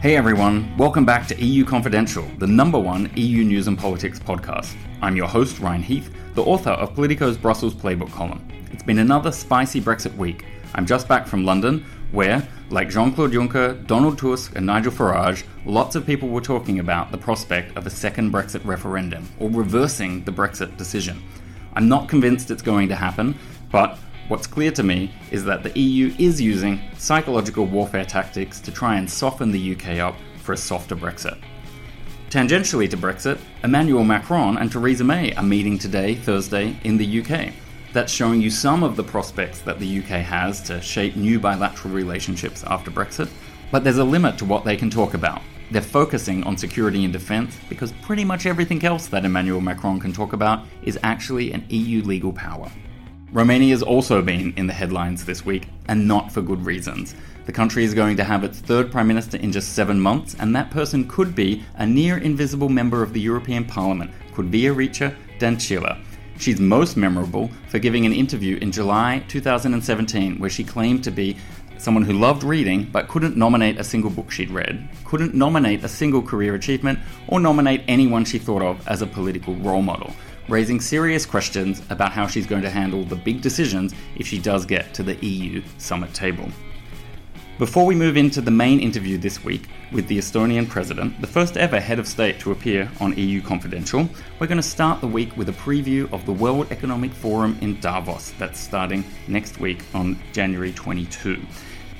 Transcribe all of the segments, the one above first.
Hey everyone, welcome back to EU Confidential, the number one EU news and politics podcast. I'm your host, Ryan Heath, the author of Politico's Brussels Playbook column. It's been another spicy Brexit week. I'm just back from London, where, like Jean Claude Juncker, Donald Tusk, and Nigel Farage, lots of people were talking about the prospect of a second Brexit referendum, or reversing the Brexit decision. I'm not convinced it's going to happen, but What's clear to me is that the EU is using psychological warfare tactics to try and soften the UK up for a softer Brexit. Tangentially to Brexit, Emmanuel Macron and Theresa May are meeting today, Thursday, in the UK. That's showing you some of the prospects that the UK has to shape new bilateral relationships after Brexit, but there's a limit to what they can talk about. They're focusing on security and defence because pretty much everything else that Emmanuel Macron can talk about is actually an EU legal power. Romania has also been in the headlines this week, and not for good reasons. The country is going to have its third Prime Minister in just seven months, and that person could be a near invisible member of the European Parliament, Viorica Dăncilă. She's most memorable for giving an interview in July 2017 where she claimed to be someone who loved reading but couldn't nominate a single book she'd read, couldn't nominate a single career achievement, or nominate anyone she thought of as a political role model raising serious questions about how she's going to handle the big decisions if she does get to the EU summit table. Before we move into the main interview this week with the Estonian president, the first ever head of state to appear on EU Confidential, we're going to start the week with a preview of the World Economic Forum in Davos that's starting next week on January 22.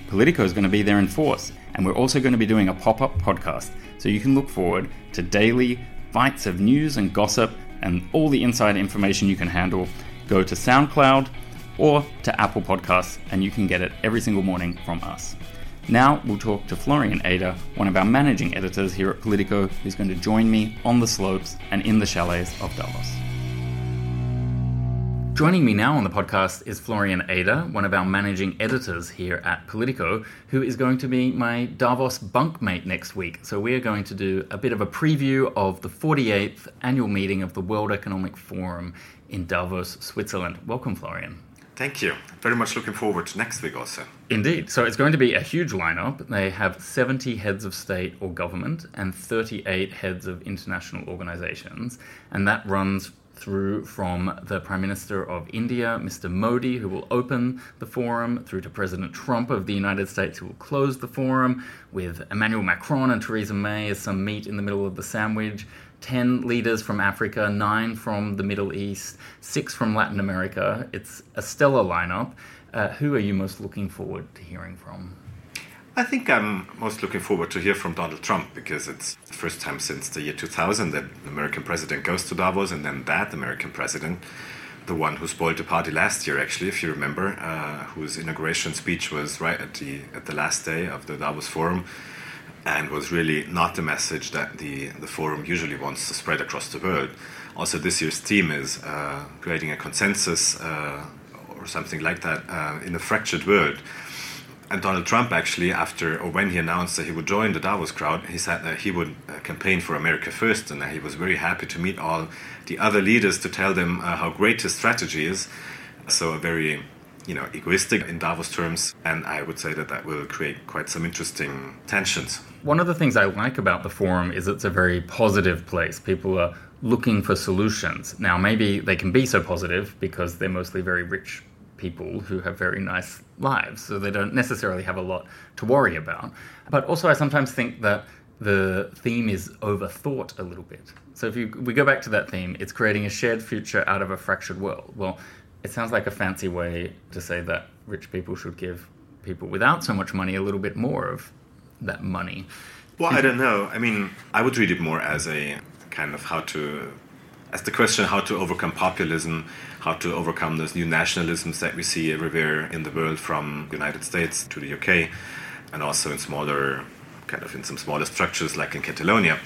Politico is going to be there in force, and we're also going to be doing a pop up podcast, so you can look forward to daily bites of news and gossip and all the inside information you can handle, go to SoundCloud or to Apple Podcasts, and you can get it every single morning from us. Now we'll talk to Florian Eder, one of our managing editors here at Politico, who's going to join me on the slopes and in the chalets of Davos. Joining me now on the podcast is Florian Eder, one of our managing editors here at Politico, who is going to be my Davos bunkmate next week. So, we are going to do a bit of a preview of the 48th annual meeting of the World Economic Forum in Davos, Switzerland. Welcome, Florian. Thank you. Very much looking forward to next week also. Indeed. So it's going to be a huge lineup. They have 70 heads of state or government and 38 heads of international organizations. And that runs through from the Prime Minister of India, Mr. Modi, who will open the forum, through to President Trump of the United States, who will close the forum, with Emmanuel Macron and Theresa May as some meat in the middle of the sandwich. 10 leaders from Africa, 9 from the Middle East, 6 from Latin America. It's a stellar lineup. Uh, who are you most looking forward to hearing from? I think I'm most looking forward to hear from Donald Trump because it's the first time since the year 2000 that the American president goes to Davos, and then that American president, the one who spoiled the party last year, actually, if you remember, uh, whose inauguration speech was right at the at the last day of the Davos Forum, and was really not the message that the the forum usually wants to spread across the world. Also, this year's theme is uh, creating a consensus uh, or something like that uh, in a fractured world Donald Trump actually, after or when he announced that he would join the Davos crowd, he said that he would uh, campaign for America first, and that he was very happy to meet all the other leaders to tell them uh, how great his strategy is. So a very you know, egoistic in Davos terms, and I would say that that will create quite some interesting tensions. One of the things I like about the forum is it's a very positive place. People are looking for solutions. Now, maybe they can be so positive because they're mostly very rich people who have very nice lives, so they don't necessarily have a lot to worry about. But also, I sometimes think that the theme is overthought a little bit. So if you, we go back to that theme, it's creating a shared future out of a fractured world. Well, it sounds like a fancy way to say that rich people should give people without so much money a little bit more of that money. Well, I don't know. I mean, I would read it more as a kind of how to, as the question how to overcome populism, how to overcome those new nationalisms that we see everywhere in the world from the United States to the UK, and also in smaller, kind of in some smaller structures like in Catalonia.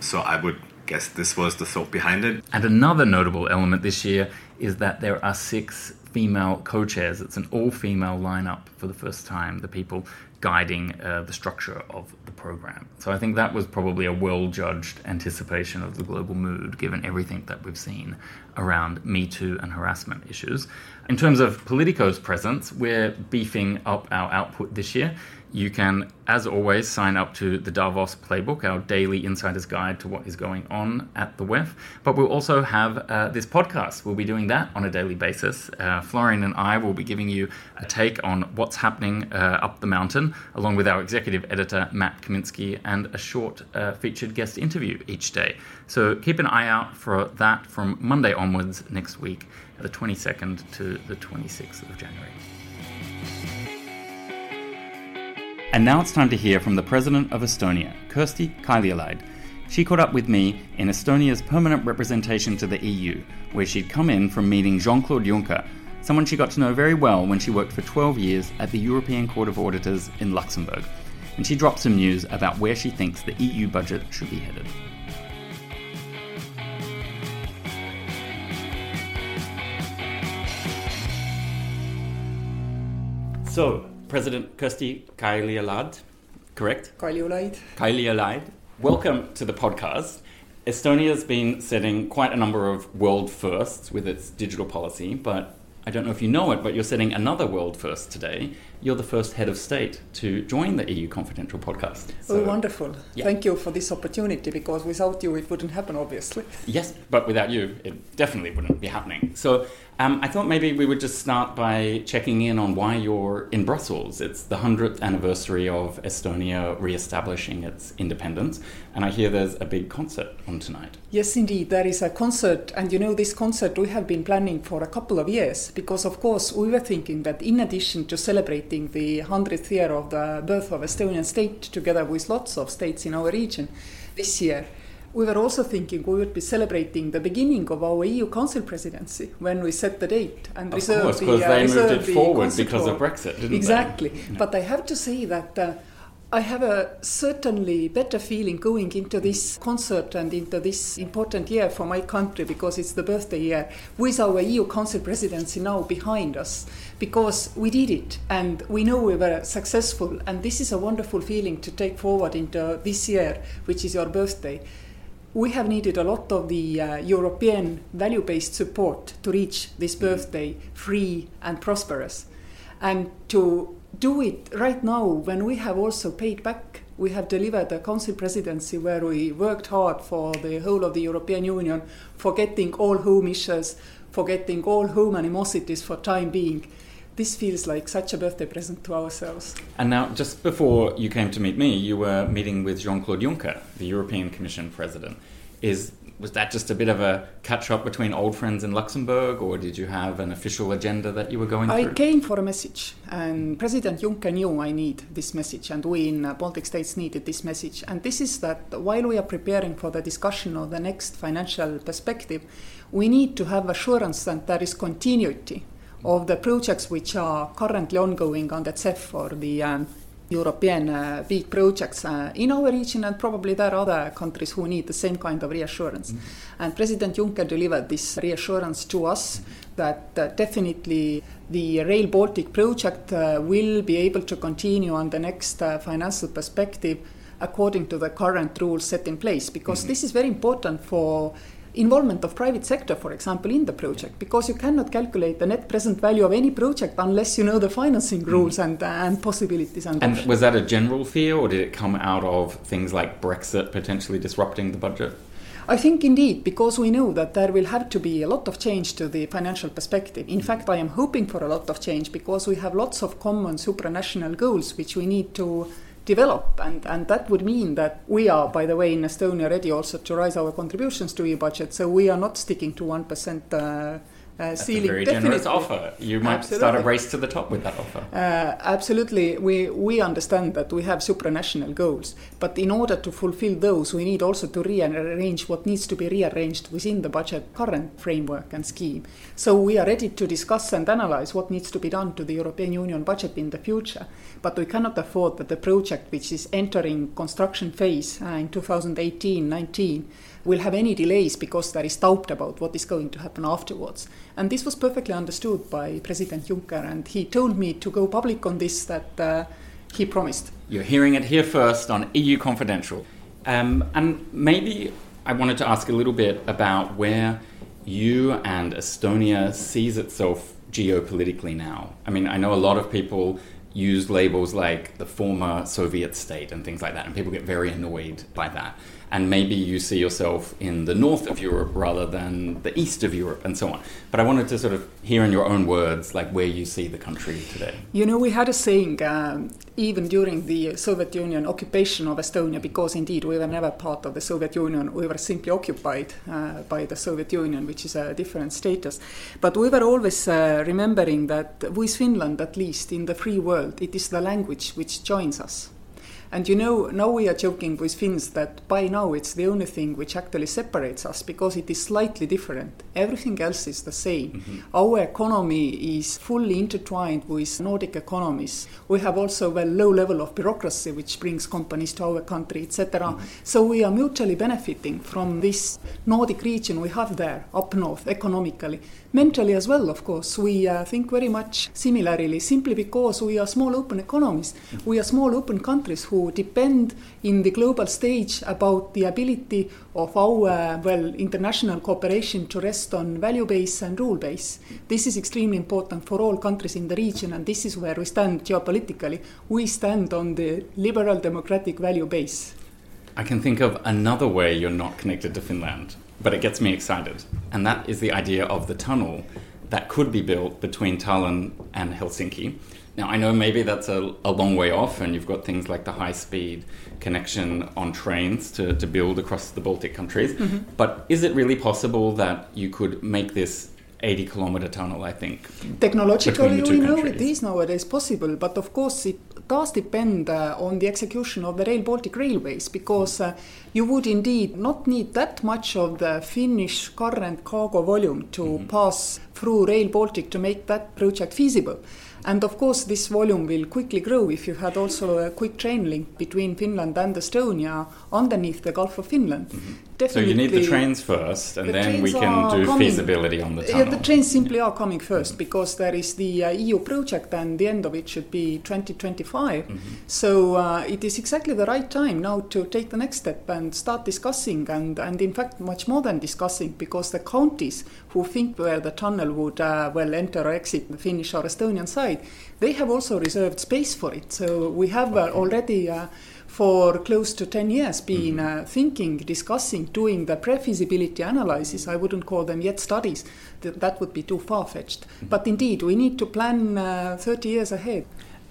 So I would guess this was the thought behind it. And another notable element this year is that there are six female co chairs. It's an all female lineup for the first time, the people guiding uh, the structure of the program. So I think that was probably a well judged anticipation of the global mood, given everything that we've seen around Me Too and harassment issues. In terms of Politico's presence, we're beefing up our output this year. You can, as always, sign up to the Davos Playbook, our daily insider's guide to what is going on at the WEF. But we'll also have uh, this podcast. We'll be doing that on a daily basis. Uh, Florian and I will be giving you a take on what's happening uh, up the mountain, along with our executive editor, Matt Kaminski, and a short uh, featured guest interview each day. So keep an eye out for that from Monday onwards next week, the 22nd to the 26th of January. And now it's time to hear from the President of Estonia, Kersti Kaljulaid. She caught up with me in Estonia's permanent representation to the EU, where she'd come in from meeting Jean Claude Juncker, someone she got to know very well when she worked for 12 years at the European Court of Auditors in Luxembourg. And she dropped some news about where she thinks the EU budget should be headed. So, President Kersti Kaljulaid, correct? Kaljulaid. Kaljulaid, welcome to the podcast. Estonia's been setting quite a number of world firsts with its digital policy, but I don't know if you know it, but you're setting another world first today. You're the first head of state to join the EU Confidential podcast. Oh, so, oh, wonderful. Yeah. Thank you for this opportunity because without you it wouldn't happen, obviously. Yes, but without you it definitely wouldn't be happening. So um, I thought maybe we would just start by checking in on why you're in Brussels. It's the 100th anniversary of Estonia re establishing its independence, and I hear there's a big concert on tonight. Yes, indeed, there is a concert, and you know, this concert we have been planning for a couple of years because, of course, we were thinking that in addition to celebrating the 100th year of the birth of Estonian state together with lots of states in our region this year, we were also thinking we would be celebrating the beginning of our EU Council presidency when we set the date and of reserve course, because uh, they moved it forward because of Brexit, didn't exactly. they? Exactly. But I have to say that uh, I have a certainly better feeling going into this concert and into this important year for my country because it's the birthday year with our EU Council presidency now behind us because we did it and we know we were successful and this is a wonderful feeling to take forward into this year which is your birthday we have needed a lot of the uh, European value based support to reach this birthday free and prosperous. And to do it right now when we have also paid back, we have delivered a council presidency where we worked hard for the whole of the European Union, forgetting all home issues, forgetting all home animosities for time being this feels like such a birthday present to ourselves. And now, just before you came to meet me, you were meeting with Jean Claude Juncker, the European Commission president. Is was that just a bit of a catch up between old friends in Luxembourg, or did you have an official agenda that you were going I through? I came for a message, and President Juncker knew I need this message, and we in uh, Baltic states needed this message. And this is that while we are preparing for the discussion of the next financial perspective, we need to have assurance that there is continuity of the projects which are currently ongoing on the CEF or the um, European uh, big projects uh, in our region, and probably there are other countries who need the same kind of reassurance. Mm-hmm. And President Juncker delivered this reassurance to us that uh, definitely the Rail Baltic project uh, will be able to continue on the next uh, financial perspective according to the current rules set in place, because mm-hmm. this is very important for involvement of private sector, for example, in the project, because you cannot calculate the net present value of any project unless you know the financing mm. rules mm. and, uh, and possibilities. And, and was that a general fear, or did it come out of things like Brexit potentially disrupting the budget? I think indeed, because we know that there will have to be a lot of change to the financial perspective. In fact, I am hoping for a lot of change because we have lots of common supranational goals which we need to develop. And, and that would mean that we are, by the way, in Estonia ready also to raise our contributions to EU budget. So we are not sticking to 1% uh, ceiling. A very definitely. generous offer. You might absolutely. start a race to the top with that offer. Uh, absolutely, we we understand that we have supranational goals, but in order to fulfil those, we need also to rearrange what needs to be rearranged within the budget current framework and scheme. So we are ready to discuss and analyze what needs to be done to the European Union budget in the future, but we cannot afford that the project which is entering construction phase uh, in 2018-19 will have any delays because there is doubt about what is going to happen afterwards. And this was perfectly understood by President Juncker, and he told me to go public on this that uh, he promised. You're hearing it here first on EU Confidential. Um, and maybe I wanted to ask a little bit about where you and Estonia sees itself geopolitically now. I mean, I know a lot of people use labels like the former Soviet state and things like that, and people get very annoyed by that and maybe you see yourself in the north of Europe rather than the east of Europe and so on. But I wanted to sort of hear in your own words, like where you see the country today. You know, we had a saying um, even during the Soviet Union occupation of Estonia, because indeed we were never part of the Soviet Union, we were simply occupied uh, by the Soviet Union, which is a different status. But we were always uh, remembering that with Finland, at least in the free world, it is the language which joins us. And you know, now we are joking with Finns that by now it's the only thing which actually separates us because it is slightly different. Everything else is the same. Mm-hmm. Our economy is fully intertwined with Nordic economies. We have also a low level of bureaucracy which brings companies to our country, etc. Mm-hmm. So we are mutually benefiting from this Nordic region we have there up north economically mentally as well, of course. We uh, think very much similarly, simply because we are small open economies. We are small open countries who depend in the global stage about the ability of our, uh, well, international cooperation to rest on value base and rule base. This is extremely important for all countries in the region, and this is where we stand geopolitically. We stand on the liberal democratic value base. I can think of another way you're not connected to Finland but it gets me excited. And that is the idea of the tunnel that could be built between Tallinn and Helsinki. Now, I know maybe that's a, a long way off, and you've got things like the high speed connection on trains to, to build across the Baltic countries. Mm-hmm. But is it really possible that you could make this 80 kilometer tunnel, I think. Technologically, we know it is nowadays possible, but of course, it does depend uh, on the execution of the Rail Baltic railways because uh, you would indeed not need that much of the Finnish current cargo volume to mm-hmm. pass through Rail Baltic to make that project feasible. And of course, this volume will quickly grow if you had also a quick train link between Finland and Estonia underneath the Gulf of Finland. Mm-hmm. Definitely, so you need the trains first, and the then we can do coming. feasibility on the tunnel. Yeah, the trains simply are coming first mm-hmm. because there is the uh, EU project, and the end of it should be 2025. Mm-hmm. So uh, it is exactly the right time now to take the next step and start discussing, and, and in fact, much more than discussing, because the counties who think where the tunnel would uh, well enter or exit the Finnish or Estonian side, they have also reserved space for it. So we have uh, already uh, for close to 10 years been mm-hmm. uh, thinking, discussing, doing the pre-feasibility analysis. I wouldn't call them yet studies. Th- that would be too far-fetched. Mm-hmm. But indeed, we need to plan uh, 30 years ahead.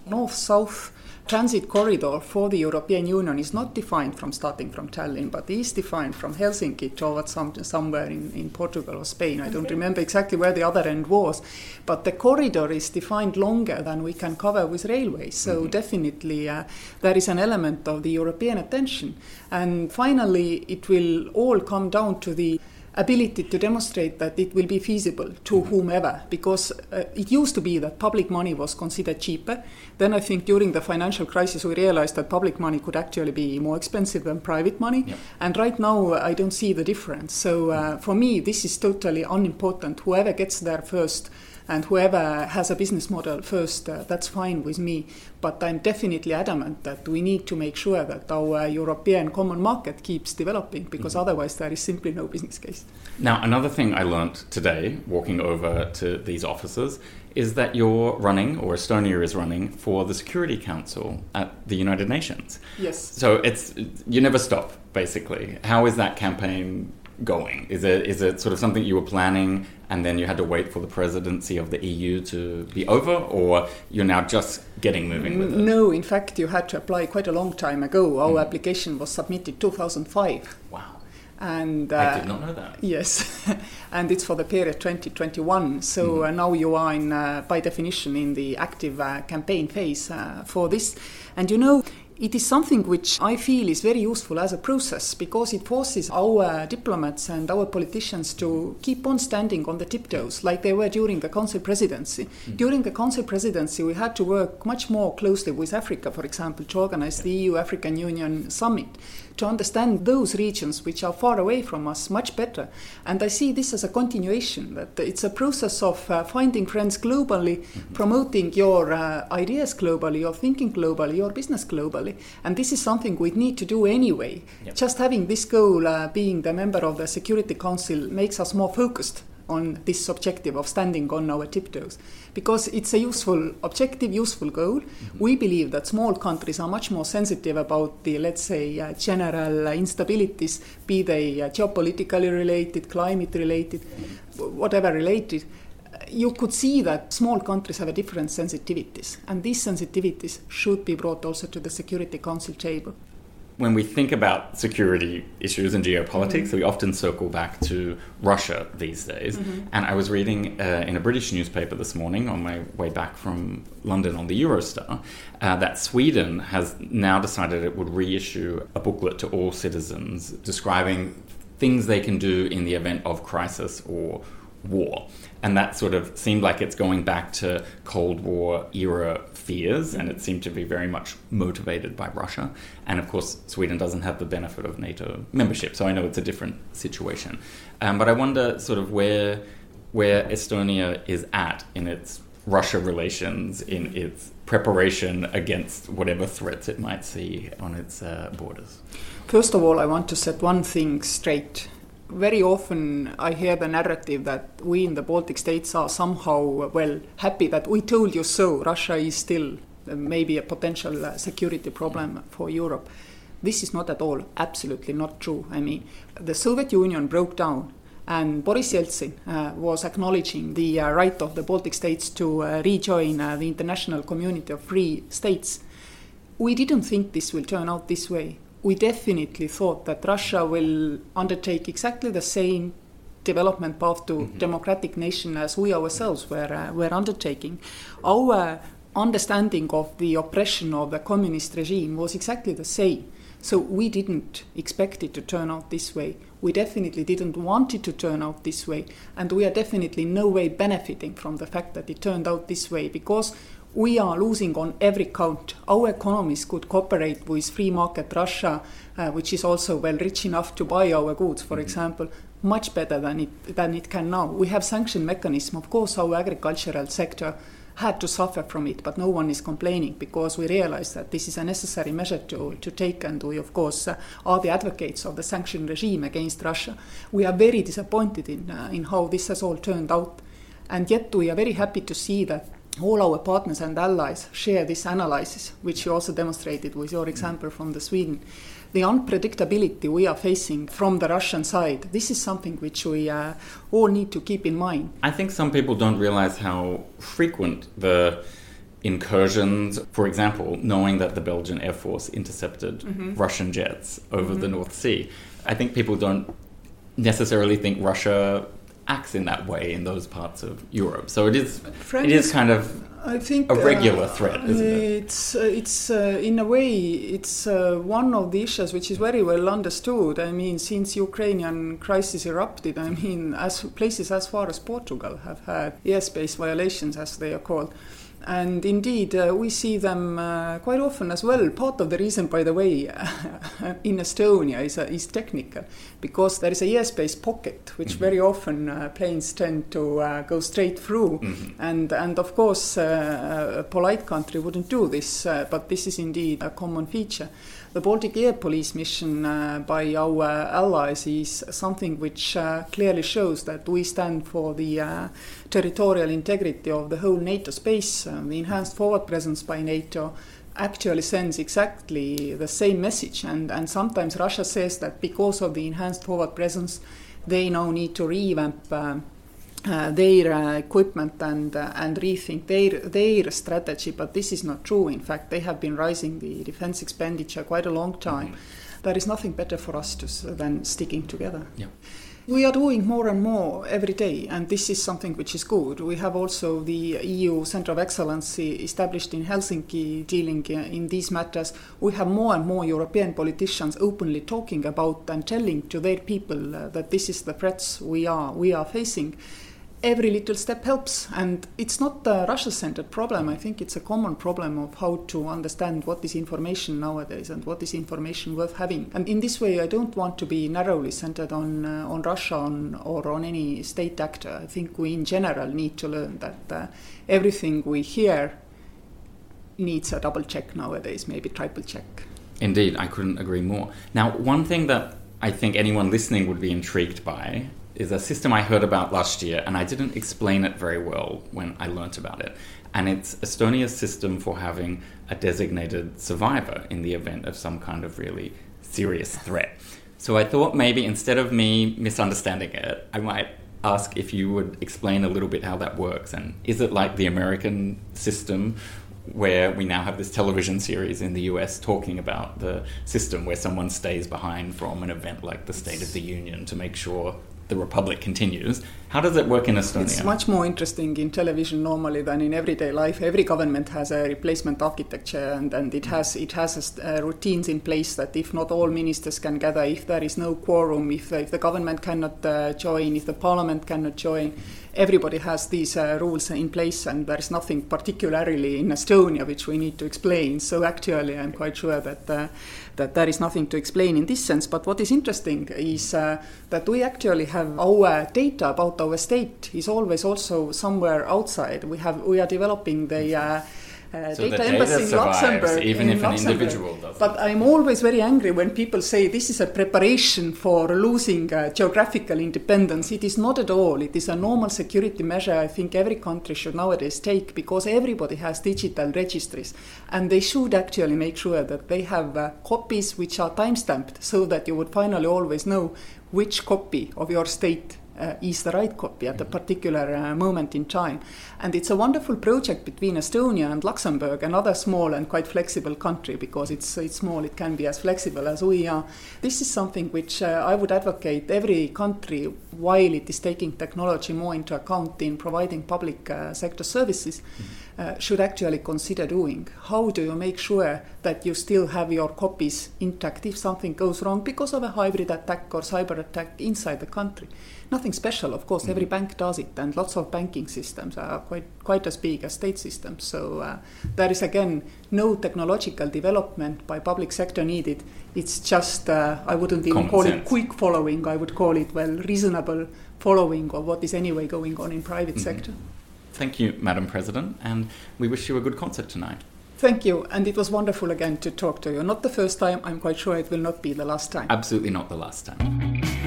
North-south transit corridor for the European Union is not defined from starting from Tallinn, but is defined from Helsinki towards some, somewhere in, in Portugal or Spain. I don't remember exactly where the other end was, but the corridor is defined longer than we can cover with railways. So mm-hmm. definitely uh, there is an element of the European attention. And finally, it will all come down to the ability to demonstrate that it will be feasible to whomever, because uh, it used to be that public money was considered cheaper. Then I think during the financial crisis we realized that public money could actually be more expensive than private money. Yeah. And right now I don't see the difference. So uh, for me, this is totally unimportant. Whoever gets there first And whoever has a business model first, uh, that's fine with me. But I'm definitely adamant that we need to make sure that our European common market keeps developing because mm-hmm. otherwise there is simply no business case. Now, another thing I learnt today walking over to these offices is that you're running, or Estonia is running, for the Security Council at the United Nations. Yes. So it's you never stop, basically. How is that campaign going? Is it is it sort of something you were planning and then you had to wait for the presidency of the EU to be over, or you're now just getting moving with it? No, in fact, you had to apply quite a long time ago. Our mm. application was submitted 2005. Wow. And uh, I did not know that. Yes, and it's for the period 2021. So mm. uh, now you are in, uh, by definition, in the active uh, campaign phase uh, for this. And you know, it is something which I feel is very useful as a process because it forces our diplomats and our politicians to keep on standing on the tiptoes like they were during the Council presidency. Mm. During the Council presidency, we had to work much more closely with Africa, for example, to organize the EU African Union summit to understand those regions which are far away from us much better. And I see this as a continuation, that it's a process of uh, finding friends globally, mm-hmm. promoting your uh, ideas globally, your thinking globally, your business globally. And this is something we need to do anyway. Yep. Just having this goal, uh, being the member of the Security Council, makes us more focused on this objective of standing on our tiptoes because it's a useful objective, useful goal. Mm-hmm. We believe that small countries are much more sensitive about the, let's say, uh, general uh, instabilities, be they uh, geopolitically related, climate related, whatever related. You could see that small countries have a different sensitivities, and these sensitivities should be brought also to the Security Council table when we think about security issues and geopolitics, mm-hmm. we often circle back to Russia these days. Mm-hmm. And I was reading uh, in a British newspaper this morning on my way back from London on the Eurostar uh, that Sweden has now decided it would reissue a booklet to all citizens describing things they can do in the event of crisis or war. And that sort of seemed like it's going back to Cold War era fears, and it seemed to be very much motivated by Russia. And of course, Sweden doesn't have the benefit of NATO membership, so I know it's a different situation. Um, but I wonder sort of where where Estonia is at in its Russia relations, in its preparation against whatever threats it might see on its uh, borders. First of all, I want to set one thing straight very often I hear the narrative that we in the Baltic states are somehow, well, happy that we told you so. Russia is still uh, maybe a potential uh, security problem for Europe. This is not at all, absolutely not true. I mean, the Soviet Union broke down, and Boris Yeltsin uh, was acknowledging the uh, right of the Baltic states to uh, rejoin uh, the international community of free states. We didn't think this will turn out this way we definitely thought that Russia will undertake exactly the same development path to mm-hmm. democratic nation as we ourselves were, uh, were undertaking. Our understanding of the oppression of the communist regime was exactly the same. So we didn't expect it to turn out this way. We definitely didn't want it to turn out this way. And we are definitely no way benefiting from the fact that it turned out this way because we are losing on every count. Our economies could cooperate with free market Russia, uh, which is also well rich enough to buy our goods, for mm-hmm. example, much better than it than it can now. We have sanction mechanism. Of course, our agricultural sector had to suffer from it, but no one is complaining because we realize that this is a necessary measure to, to take, and we, of course, uh, are the advocates of the sanction regime against Russia. We are very disappointed in, uh, in how this has all turned out, and yet we are very happy to see that all our partners and allies share this analysis, which you also demonstrated with your example from the Sweden. The unpredictability we are facing from the Russian side, this is something which we uh, all need to keep in mind. I think some people don't realize how frequent the incursions, for example, knowing that the Belgian Air Force intercepted mm-hmm. Russian jets over mm-hmm. the North Sea. I think people don't necessarily think Russia acts in that way in those parts of Europe. So it is it is kind of I think a regular uh, threat, isn't it? It's uh, it's uh, in a way it's uh, one of the issues which is very well understood. I mean, since Ukrainian crisis erupted, I mean, as places as far as Portugal have had airspace violations, as they are called. And indeed, uh, we see them uh, quite often as well. Part of the reason, by the way, in Estonia is, uh, is technical, because there is a airspace pocket, which mm-hmm. very often uh, planes tend to uh, go straight through. Mm-hmm. And, and of course, uh, a polite country wouldn't do this, but this is indeed a common feature. The Baltic Air Police mission uh, by our allies is something which uh, clearly shows that we stand for the uh, territorial integrity of the whole NATO space. Uh, the enhanced forward presence by NATO actually sends exactly the same message. And, and sometimes Russia says that because of the enhanced forward presence, they now need to revamp uh, uh, their uh, equipment and uh, and rethink their their strategy. But this is not true. In fact, they have been rising the defense expenditure quite a long time. Mm-hmm. There is nothing better for us to, than sticking together. Yeah. We are doing more and more every day, and this is something which is good. We have also the EU Centre of Excellence established in Helsinki dealing in these matters. We have more and more European politicians openly talking about and telling to their people uh, that this is the threats we are we are facing every little step helps. And it's not a Russia centered problem. I think it's a common problem of how to understand what is information nowadays and what is information worth having. And in this way, I don't want to be narrowly centered on, uh, on Russia on, or on any state actor. I think we in general need to learn that uh, everything we hear needs a double check nowadays, maybe triple check. Indeed, I couldn't agree more. Now, one thing that I think anyone listening would be intrigued by is a system I heard about last year, and I didn't explain it very well when I learnt about it. And it's Estonia's system for having a designated survivor in the event of some kind of really serious threat. So I thought maybe instead of me misunderstanding it, I might ask if you would explain a little bit how that works. And is it like the American system where we now have this television series in the US talking about the system where someone stays behind from an event like the State of the Union to make sure the republic continues. How does it work in Estonia? It's much more interesting in television normally than in everyday life. Every government has a replacement architecture and, and it has it has uh, routines in place that if not all ministers can gather, if there is no quorum, if, if the government cannot uh, join, if the parliament cannot join, everybody has these uh, rules in place and there's nothing particularly in Estonia which we need to explain. So actually I'm quite sure that uh, that there is nothing to explain in this sense. But what is interesting is uh, that we actually have our data about our state is always also somewhere outside. We have we are developing the uh, uh, so data, embassy in Luxembourg. Even if Luxembourg. an individual does But I'm always very angry when people say this is a preparation for losing uh, geographical independence. It is not at all. It is a normal security measure I think every country should nowadays take because everybody has digital registries and they should actually make sure that they have uh, copies which are time stamped so that you would finally always know which copy of your state is the right copy at a particular uh, moment in time. And it's a wonderful project between Estonia and Luxembourg, another small and quite flexible country because it's, it's small, it can be as flexible as we are. This is something which uh, I would advocate every country while it is taking technology more into account in providing public uh, sector services. Mm-hmm uh, should actually consider doing. How do you make sure that you still have your copies intact if something goes wrong because of a hybrid attack or cyber attack inside the country? Nothing special, of course. Mm. Every bank does it, and lots of banking systems are quite quite as big as state systems. So uh, there is again no technological development by public sector needed. It's just uh, I wouldn't even Common call sense. it quick following. I would call it well reasonable following of what is anyway going on in private mm-hmm. sector. Thank you, Madam President, and we wish you a good concert tonight. Thank you, and it was wonderful again to talk to you. Not the first time, I'm quite sure it will not be the last time. Absolutely not the last time.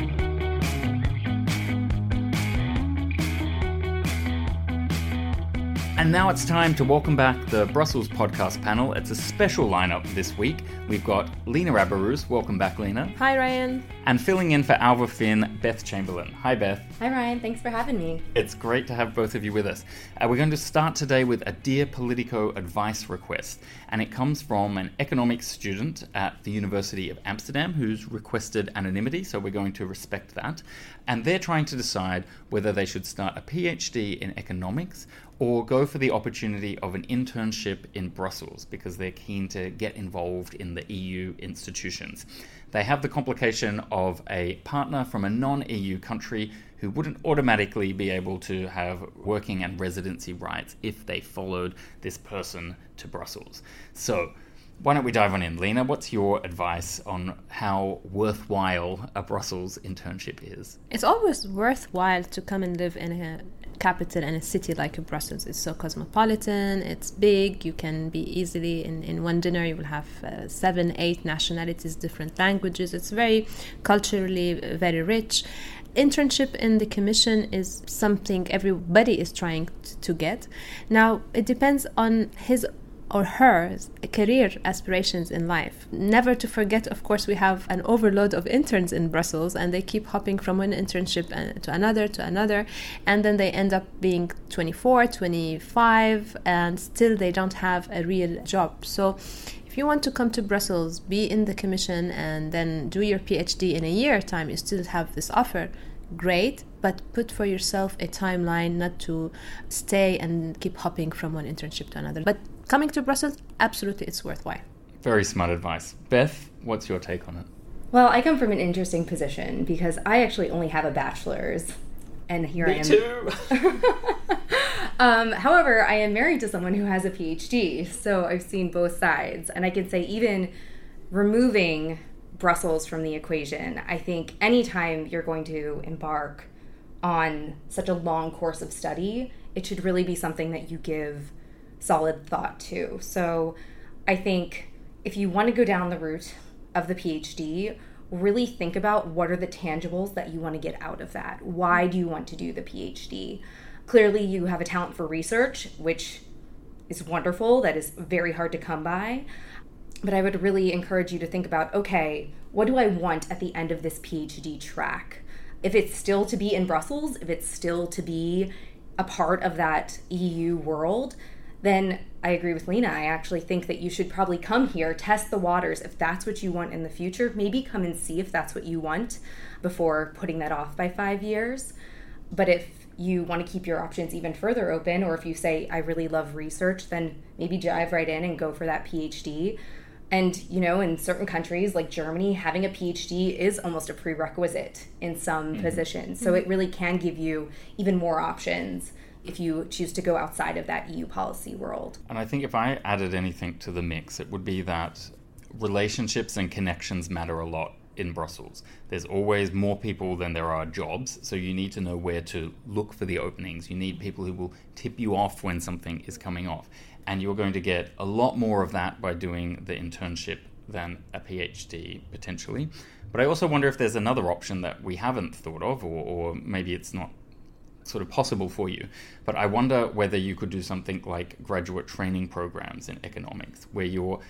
And now it's time to welcome back the Brussels podcast panel. It's a special lineup this week. We've got Lena Abaruz. Welcome back, Lena. Hi, Ryan. And filling in for Alva Finn, Beth Chamberlain. Hi, Beth. Hi, Ryan. Thanks for having me. It's great to have both of you with us. Uh, we're going to start today with a Dear Politico advice request, and it comes from an economics student at the University of Amsterdam who's requested anonymity, so we're going to respect that. And they're trying to decide whether they should start a PhD in economics or go for the opportunity of an internship in Brussels because they're keen to get involved in the EU institutions. They have the complication of a partner from a non EU country who wouldn't automatically be able to have working and residency rights if they followed this person to Brussels. So, why don't we dive on in? Lena, what's your advice on how worthwhile a Brussels internship is? It's always worthwhile to come and live in a capital and a city like Brussels. It's so cosmopolitan, it's big, you can be easily in, in one dinner, you will have uh, seven, eight nationalities, different languages. It's very culturally very rich. Internship in the commission is something everybody is trying to get. Now, it depends on his or her career aspirations in life. Never to forget, of course, we have an overload of interns in Brussels and they keep hopping from one internship uh, to another to another, and then they end up being 24, 25, and still they don't have a real job. So, if you want to come to Brussels, be in the commission, and then do your PhD in a year time, you still have this offer great, but put for yourself a timeline not to stay and keep hopping from one internship to another. But coming to Brussels, absolutely it's worthwhile. Very smart advice. Beth, what's your take on it? Well, I come from an interesting position because I actually only have a bachelor's. And here Me I am. too. um, however, I am married to someone who has a PhD, so I've seen both sides. And I can say, even removing Brussels from the equation, I think anytime you're going to embark on such a long course of study, it should really be something that you give solid thought too. So I think if you want to go down the route of the PhD, really think about what are the tangibles that you want to get out of that. Why do you want to do the PhD? Clearly, you have a talent for research, which is wonderful, that is very hard to come by. But I would really encourage you to think about okay, what do I want at the end of this PhD track? If it's still to be in Brussels, if it's still to be a part of that EU world, then I agree with Lena. I actually think that you should probably come here, test the waters if that's what you want in the future. Maybe come and see if that's what you want before putting that off by five years. But if you want to keep your options even further open, or if you say, I really love research, then maybe dive right in and go for that PhD. And, you know, in certain countries like Germany, having a PhD is almost a prerequisite in some mm-hmm. positions. So it really can give you even more options if you choose to go outside of that EU policy world. And I think if I added anything to the mix, it would be that relationships and connections matter a lot in Brussels. There's always more people than there are jobs, so you need to know where to look for the openings. You need people who will tip you off when something is coming off. And you're going to get a lot more of that by doing the internship than a PhD potentially. But I also wonder if there's another option that we haven't thought of, or, or maybe it's not sort of possible for you. But I wonder whether you could do something like graduate training programs in economics, where you're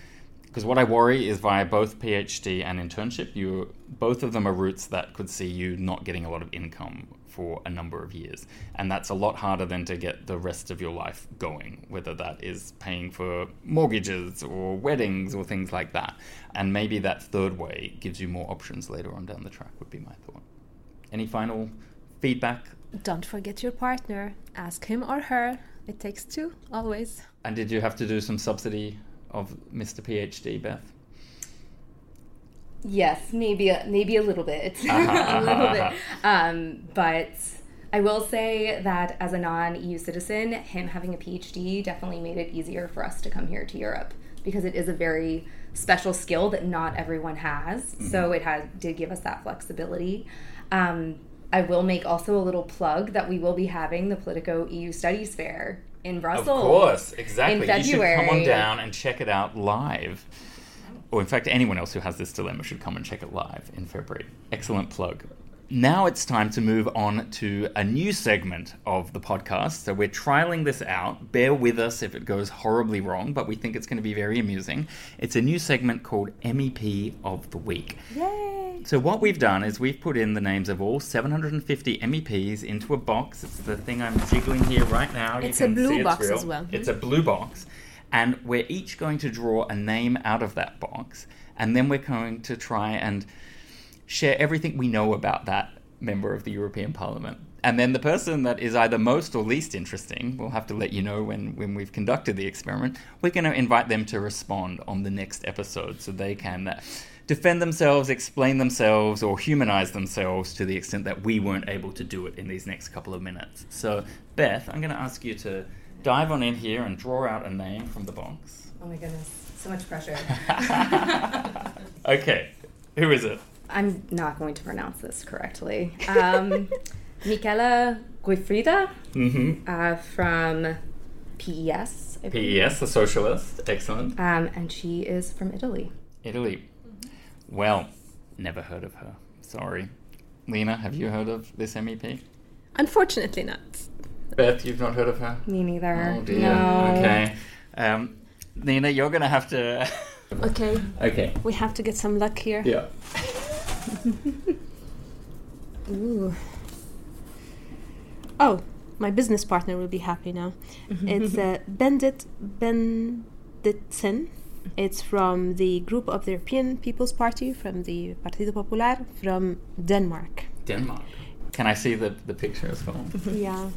because what I worry is via both PhD and internship, you both of them are routes that could see you not getting a lot of income for a number of years, and that's a lot harder than to get the rest of your life going. Whether that is paying for mortgages or weddings or things like that, and maybe that third way gives you more options later on down the track. Would be my thought. Any final feedback don't forget your partner. Ask him or her. It takes two, always. And did you have to do some subsidy of Mr. PhD, Beth? Yes, maybe a, maybe a little bit, uh-huh, a little uh-huh. bit. Um, but I will say that as a non-EU citizen, him having a PhD definitely made it easier for us to come here to Europe because it is a very special skill that not everyone has. Mm-hmm. So it had did give us that flexibility. Um, I will make also a little plug that we will be having the Politico EU Studies Fair in Brussels. Of course, exactly. In February. You should come on down and check it out live. Or, in fact, anyone else who has this dilemma should come and check it live in February. Excellent plug now it's time to move on to a new segment of the podcast. So we're trialing this out. Bear with us if it goes horribly wrong, but we think it's going to be very amusing. It's a new segment called MEP of the Week. Yay! So what we've done is we've put in the names of all 750 MEPs into a box. It's the thing I'm jiggling here right now. It's a blue box as well. It's a mm-hmm. blue box. And we're each going to draw a name out of that box. And then we're going to try and share everything we know about that member of the European Parliament. And then the person that is either most or least interesting, we'll have to let you know when, when we've conducted the experiment. We're going to invite them to respond on the next episode so they can uh, defend themselves, explain themselves, or humanize themselves to the extent that we weren't able to do it in these next couple of minutes. So, Beth, I'm going to ask you to dive on in here and draw out a name from the box. Oh my goodness, so much pressure. okay, who is it? I'm not going to pronounce this correctly. Um, Michela Giuffrida Mm-hmm. uh, from PES. I. PES, the socialist. Excellent. Um, and she is from Italy. Italy. Well, never heard of her. Sorry. Lena, have you heard of this MEP? Unfortunately, not. Beth, you've not heard of her? Me neither. Oh dear. No. Okay. Um, Nina, you're gonna have to. Okay, okay. we have to get some luck here. Yeah. Ooh. Oh, my business partner will be happy now. it's uh, Bendt Bendtsen. It's from the group of the European People's Party, from the Partido Popular, from Denmark. Denmark. Can I see the, the picture as well? Yeah.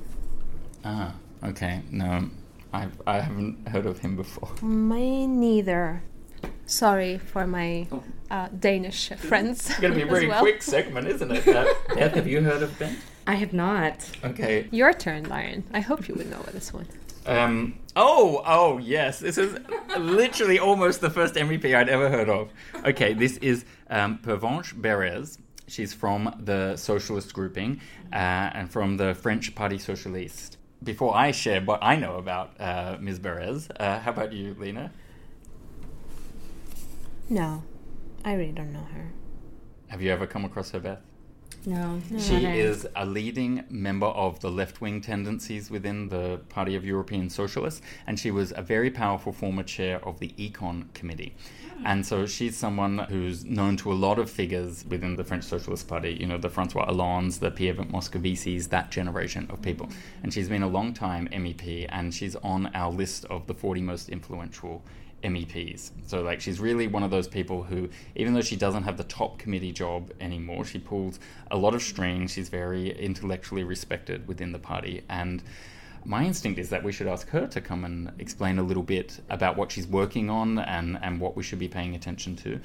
ah, okay. No, I I haven't heard of him before. Me neither. Sorry for my uh, Danish friends. It's gonna be a as very well. quick segment, isn't it? Beth, have you heard of Ben? I have not. Okay. Your turn, Lion. I hope you would know this one. Um, oh, oh, yes. This is literally almost the first MEP I'd ever heard of. Okay, this is um, Pervenche Beres. She's from the socialist grouping uh, and from the French Parti Socialiste. Before I share what I know about uh, Ms. Beres, uh, how about you, Lena? No, I really don't know her. Have you ever come across her, Beth? No. She not I. is a leading member of the left wing tendencies within the Party of European Socialists, and she was a very powerful former chair of the Econ Committee. Hmm. And so she's someone who's known to a lot of figures within the French Socialist Party, you know, the Francois Hollandes, the Pierre Moscovicis, that generation of people. Hmm. And she's been a long time MEP, and she's on our list of the 40 most influential MEPs. So like she's really one of those people who, even though she doesn't have the top committee job anymore, she pulls a lot of strings. She's very intellectually respected within the party, and my instinct is that we should ask her to come and explain a little bit about what she's working on and and what we should be paying attention to.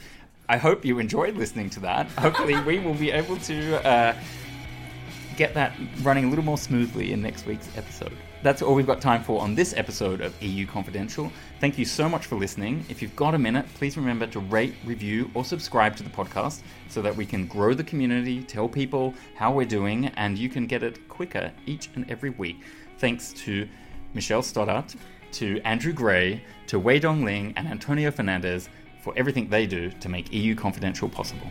I hope you enjoyed listening to that. Hopefully, we will be able to. Uh, get that running a little more smoothly in next week's episode. That's all we've got time for on this episode of EU Confidential. Thank you so much for listening. If you've got a minute, please remember to rate, review, or subscribe to the podcast so that we can grow the community, tell people how we're doing, and you can get it quicker each and every week. Thanks to Michelle Stoddart, to Andrew Gray, to Wei Dong Ling, and Antonio Fernandez for everything they do to make EU Confidential possible.